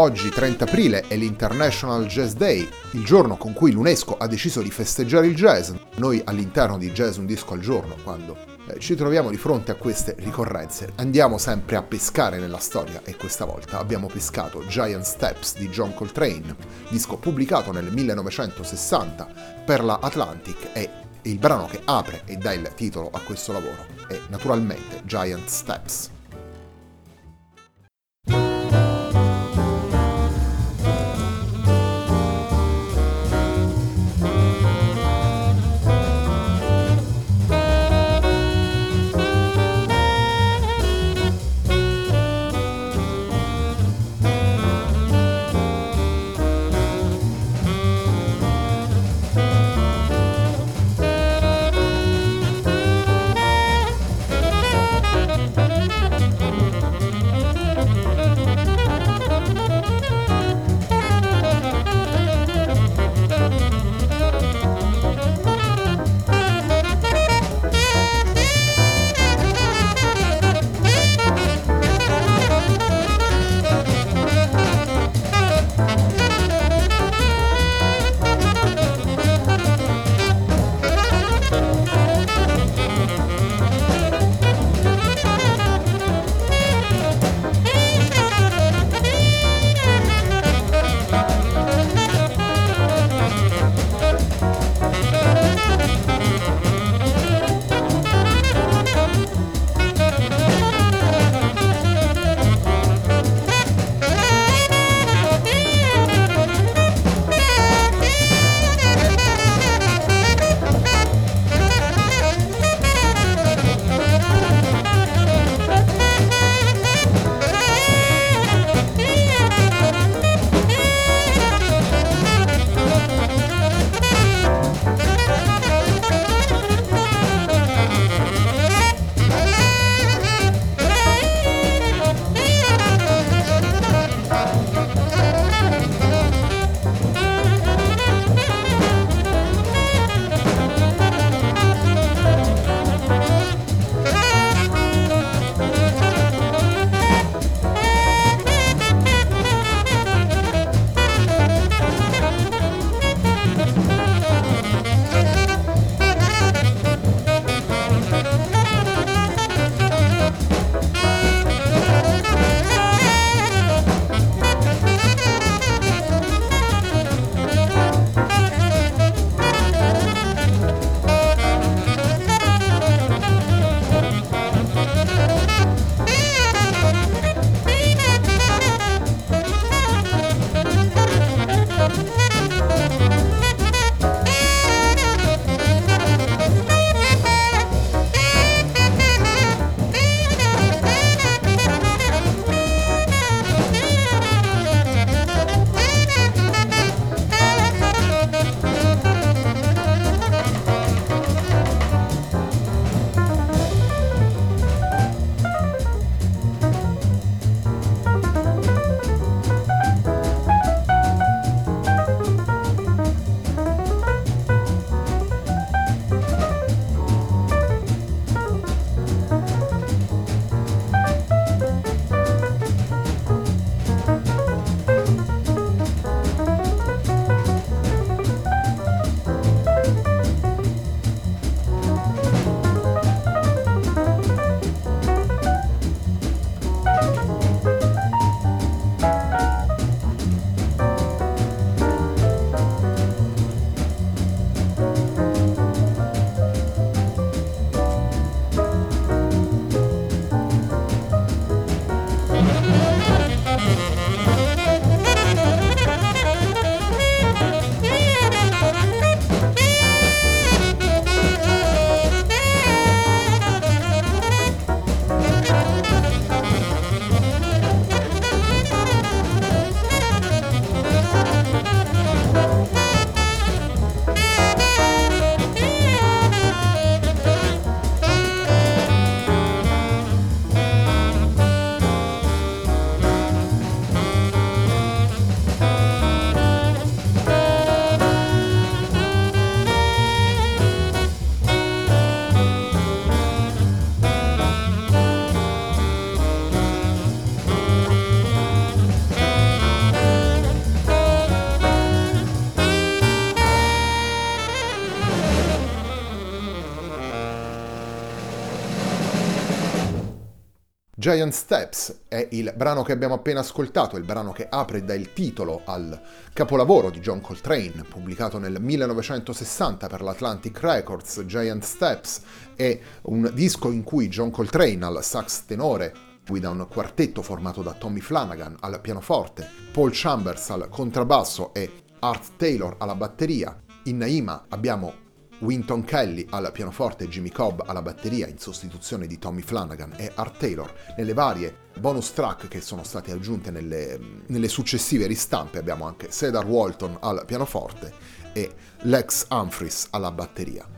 Oggi, 30 aprile, è l'International Jazz Day, il giorno con cui l'UNESCO ha deciso di festeggiare il jazz. Noi all'interno di Jazz Un Disco al Giorno, quando eh, ci troviamo di fronte a queste ricorrenze, andiamo sempre a pescare nella storia e questa volta abbiamo pescato Giant Steps di John Coltrane, disco pubblicato nel 1960 per la Atlantic e il brano che apre e dà il titolo a questo lavoro è naturalmente Giant Steps. Giant Steps è il brano che abbiamo appena ascoltato, il brano che apre e dà il titolo al capolavoro di John Coltrane, pubblicato nel 1960 per l'Atlantic Records. Giant Steps è un disco in cui John Coltrane al sax tenore guida un quartetto formato da Tommy Flanagan al pianoforte, Paul Chambers al contrabbasso e Art Taylor alla batteria. In Naima abbiamo Winton Kelly al pianoforte e Jimmy Cobb alla batteria in sostituzione di Tommy Flanagan e Art Taylor. Nelle varie bonus track che sono state aggiunte nelle, nelle successive ristampe abbiamo anche Cedar Walton al pianoforte e Lex Humphries alla batteria.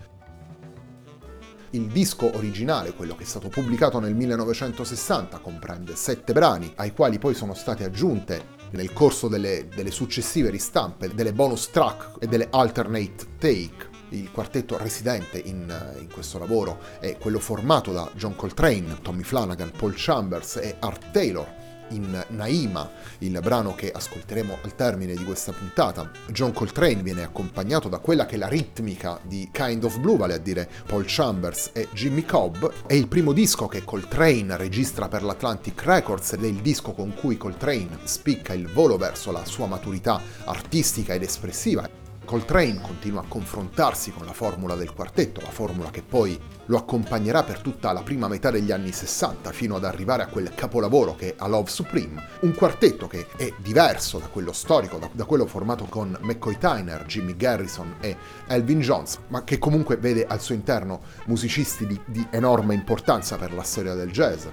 Il disco originale, quello che è stato pubblicato nel 1960, comprende sette brani, ai quali poi sono state aggiunte nel corso delle, delle successive ristampe delle bonus track e delle alternate take il quartetto residente in, in, questo lavoro è quello formato da John Coltrane, Tommy Flanagan, Paul Chambers e Art Taylor. In Naima, il brano che ascolteremo al termine di questa puntata, John Coltrane viene accompagnato da quella che è la ritmica di Kind of Blue, vale a dire Paul Chambers e Jimmy Cobb. È il primo disco che Coltrane registra per l'Atlantic Records ed è il disco con cui Coltrane spicca il volo verso la sua maturità artistica ed espressiva Coltrane continua a confrontarsi con la formula del quartetto, la formula che poi lo accompagnerà per tutta la prima metà degli anni 60 fino ad arrivare a quel capolavoro che è A Love Supreme, un quartetto che è diverso da quello storico, da, da quello formato con McCoy Tyner, Jimmy Garrison e Elvin Jones, ma che comunque vede al suo interno musicisti di, di enorme importanza per la storia del jazz.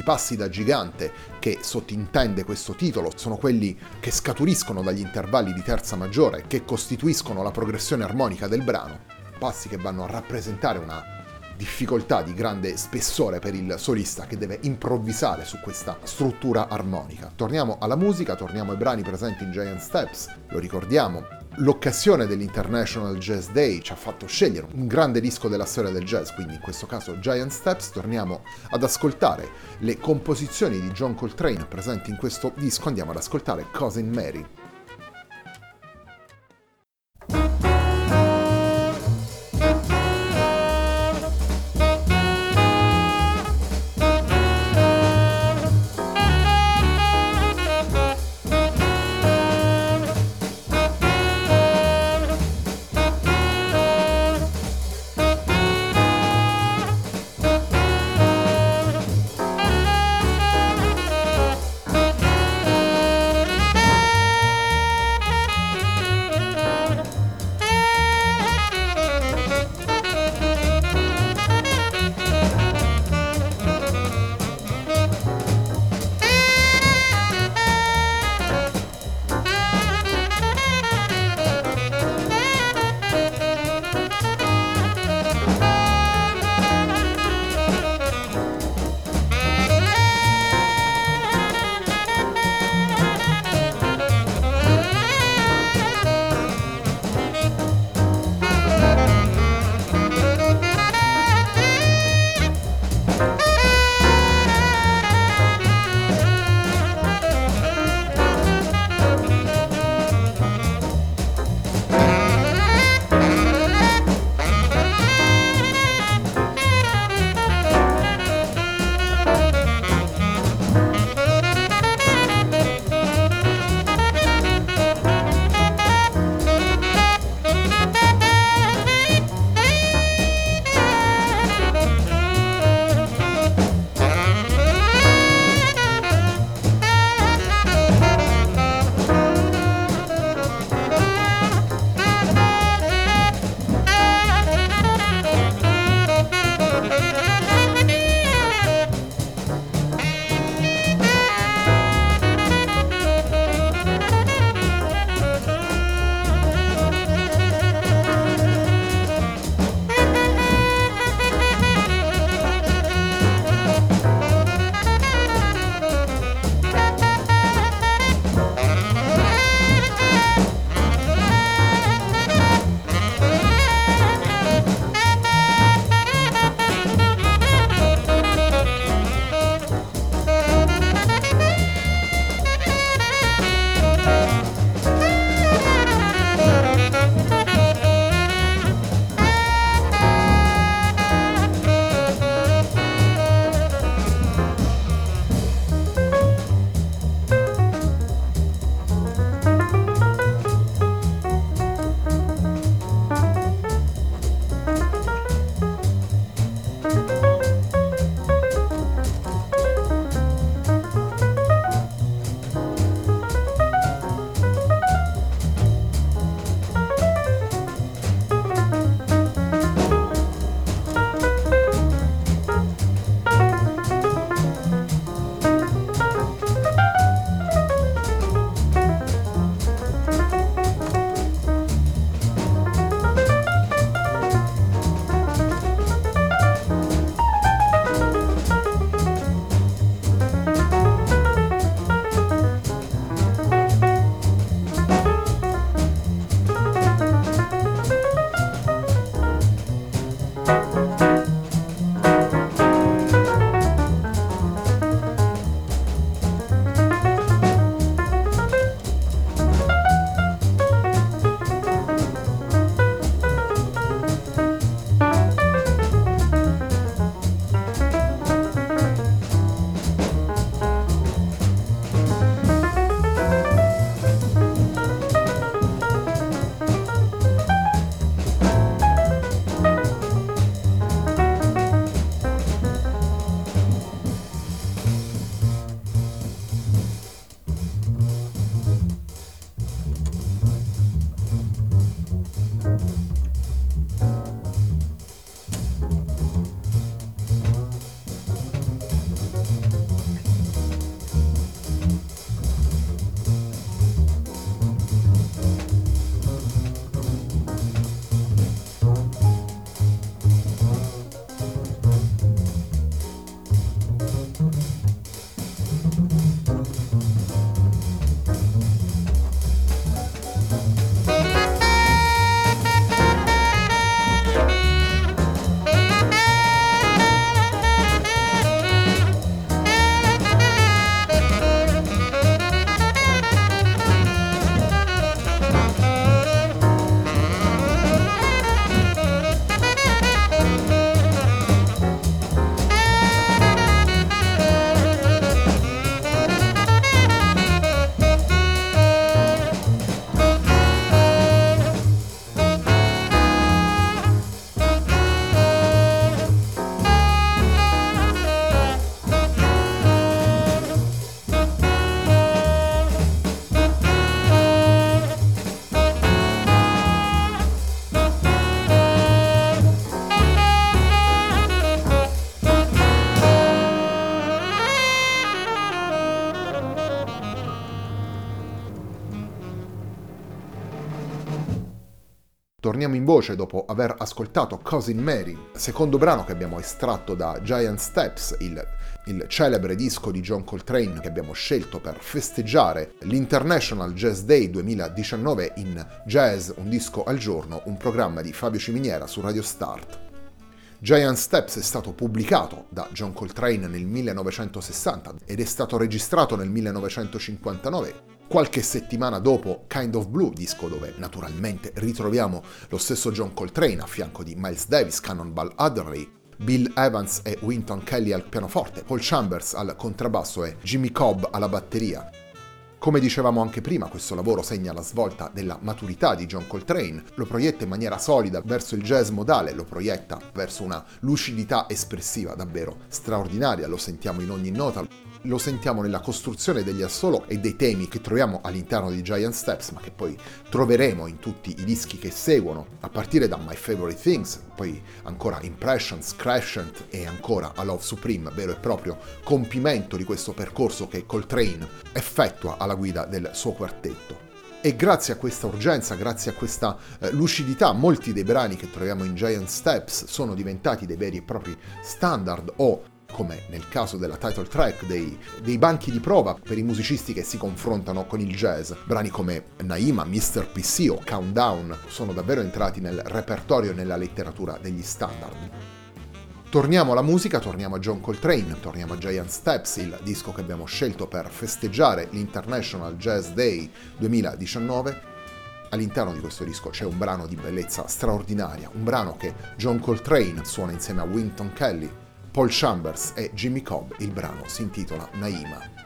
I passi da gigante che sottintende questo titolo sono quelli che scaturiscono dagli intervalli di terza maggiore che costituiscono la progressione armonica del brano, passi che vanno a rappresentare una difficoltà di grande spessore per il solista che deve improvvisare su questa struttura armonica. Torniamo alla musica, torniamo ai brani presenti in Giant Steps, lo ricordiamo, l'occasione dell'International Jazz Day ci ha fatto scegliere un grande disco della storia del jazz, quindi in questo caso Giant Steps, torniamo ad ascoltare le composizioni di John Coltrane presenti in questo disco, andiamo ad ascoltare Cousin Mary. Torniamo in voce dopo aver ascoltato Cousin Mary, secondo brano che abbiamo estratto da Giant Steps, il, il, celebre disco di John Coltrane che abbiamo scelto per festeggiare l'International Jazz Day 2019 in Jazz Un disco al giorno, un programma di Fabio Ciminiera su Radio Start. Giant Steps è stato pubblicato da John Coltrane nel 1960 ed è stato registrato nel 1959 Qualche settimana dopo Kind of Blue, disco dove naturalmente ritroviamo lo stesso John Coltrane a fianco di Miles Davis, Cannonball Adderley, Bill Evans e Winton Kelly al pianoforte, Paul Chambers al contrabbasso e Jimmy Cobb alla batteria. Come dicevamo anche prima, questo lavoro segna la svolta della maturità di John Coltrane, lo proietta in maniera solida verso il jazz modale, lo proietta verso una lucidità espressiva davvero straordinaria, lo sentiamo in ogni nota, lo sentiamo nella costruzione degli assolo e dei temi che troviamo all'interno di Giant Steps, ma che poi troveremo in tutti i dischi che seguono, a partire da My Favorite Things, poi ancora Impressions, Crescent e ancora A Love Supreme, vero e proprio compimento di questo percorso che Coltrane effettua alla guida del suo quartetto. E grazie a questa urgenza, grazie a questa eh, lucidità, molti dei brani che troviamo in Giant Steps sono diventati dei veri e propri standard o come nel caso della title track, dei, dei, banchi di prova per i musicisti che si confrontano con il jazz. Brani come Naima, Mr. PC o Countdown sono davvero entrati nel repertorio e nella letteratura degli standard. Torniamo alla musica, torniamo a John Coltrane, torniamo a Giant Steps, il disco che abbiamo scelto per festeggiare l'International Jazz Day 2019. All'interno di questo disco c'è un brano di bellezza straordinaria, un brano che John Coltrane suona insieme a Winton Kelly, Paul Chambers e Jimmy Cobb, il brano si intitola Naima.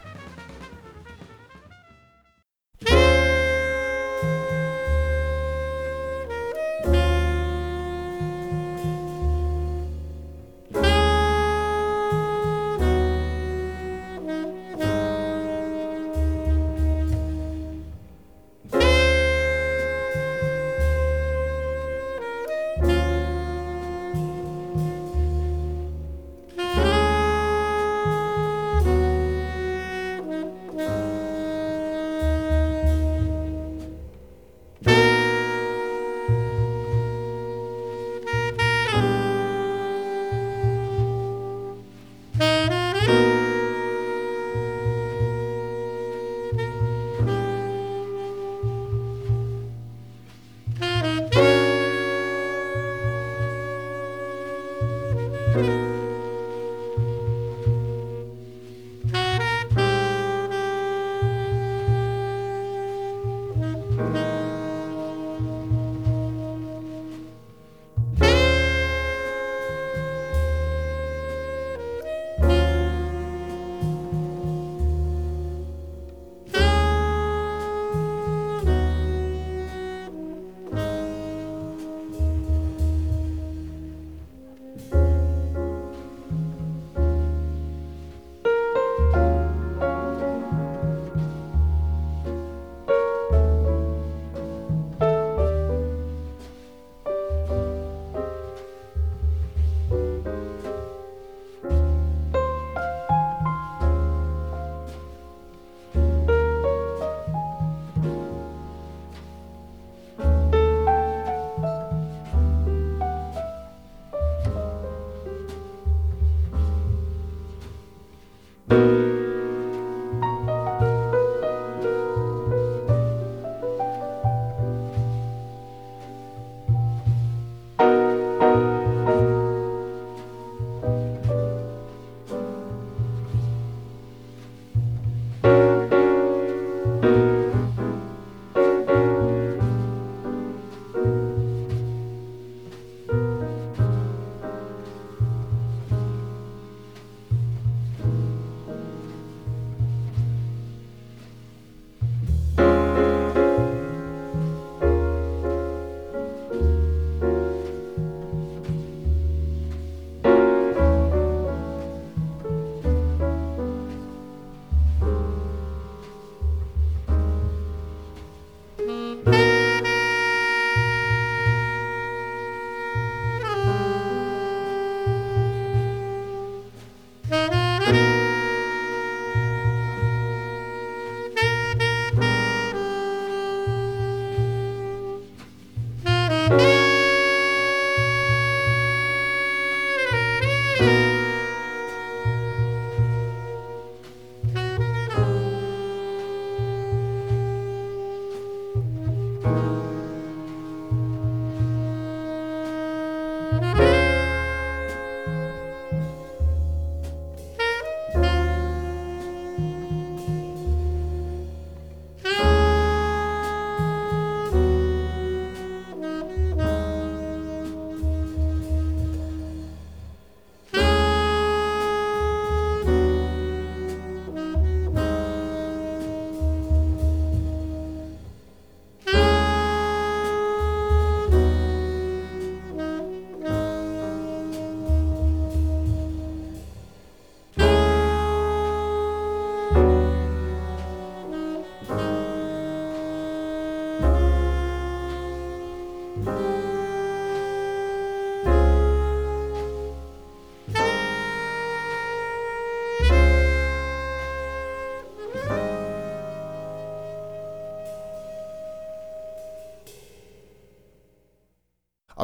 thank you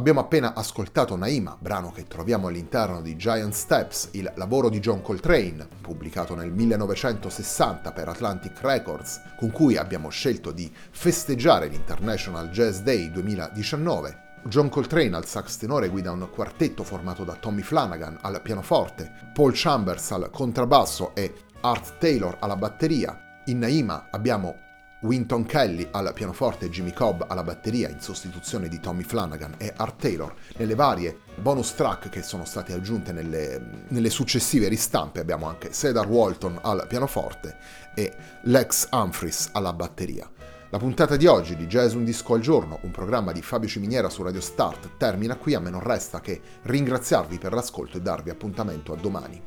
Abbiamo appena ascoltato Naima, brano che troviamo all'interno di Giant Steps, il lavoro di John Coltrane, pubblicato nel 1960 per Atlantic Records, con cui abbiamo scelto di festeggiare l'International Jazz Day 2019. John Coltrane al sax tenore guida un quartetto formato da Tommy Flanagan al pianoforte, Paul Chambers al contrabbasso e Art Taylor alla batteria. In Naima abbiamo Winton Kelly al pianoforte e Jimmy Cobb alla batteria in sostituzione di Tommy Flanagan e Art Taylor. Nelle varie bonus track che sono state aggiunte nelle, nelle successive ristampe abbiamo anche Cedar Walton al pianoforte e Lex Humphries alla batteria. La puntata di oggi di Jazz Un Disco al Giorno, un programma di Fabio Ciminiera su Radio Start, termina qui. A me non resta che ringraziarvi per l'ascolto e darvi appuntamento a domani.